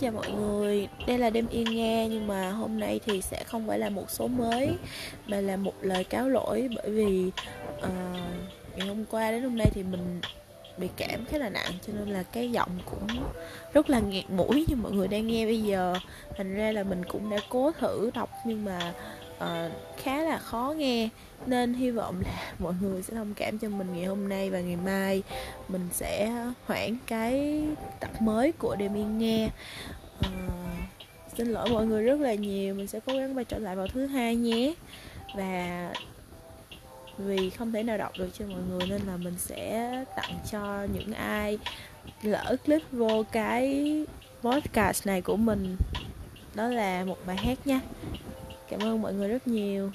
chào mọi người, đây là đêm yên nghe nhưng mà hôm nay thì sẽ không phải là một số mới mà là một lời cáo lỗi. Bởi vì uh, ngày hôm qua đến hôm nay thì mình bị cảm khá là nặng cho nên là cái giọng cũng rất là nghẹt mũi như mọi người đang nghe bây giờ. Thành ra là mình cũng đã cố thử đọc nhưng mà uh, khá là khó nghe. Nên hy vọng là mọi người sẽ thông cảm cho mình ngày hôm nay và ngày mai mình sẽ hoãn cái tập mới của đêm yên nghe uh, ờ, xin lỗi mọi người rất là nhiều. Mình sẽ cố gắng quay trở lại vào thứ hai nhé. Và vì không thể nào đọc được cho mọi người nên là mình sẽ tặng cho những ai lỡ clip vô cái podcast này của mình. Đó là một bài hát nha cảm ơn mọi người rất nhiều.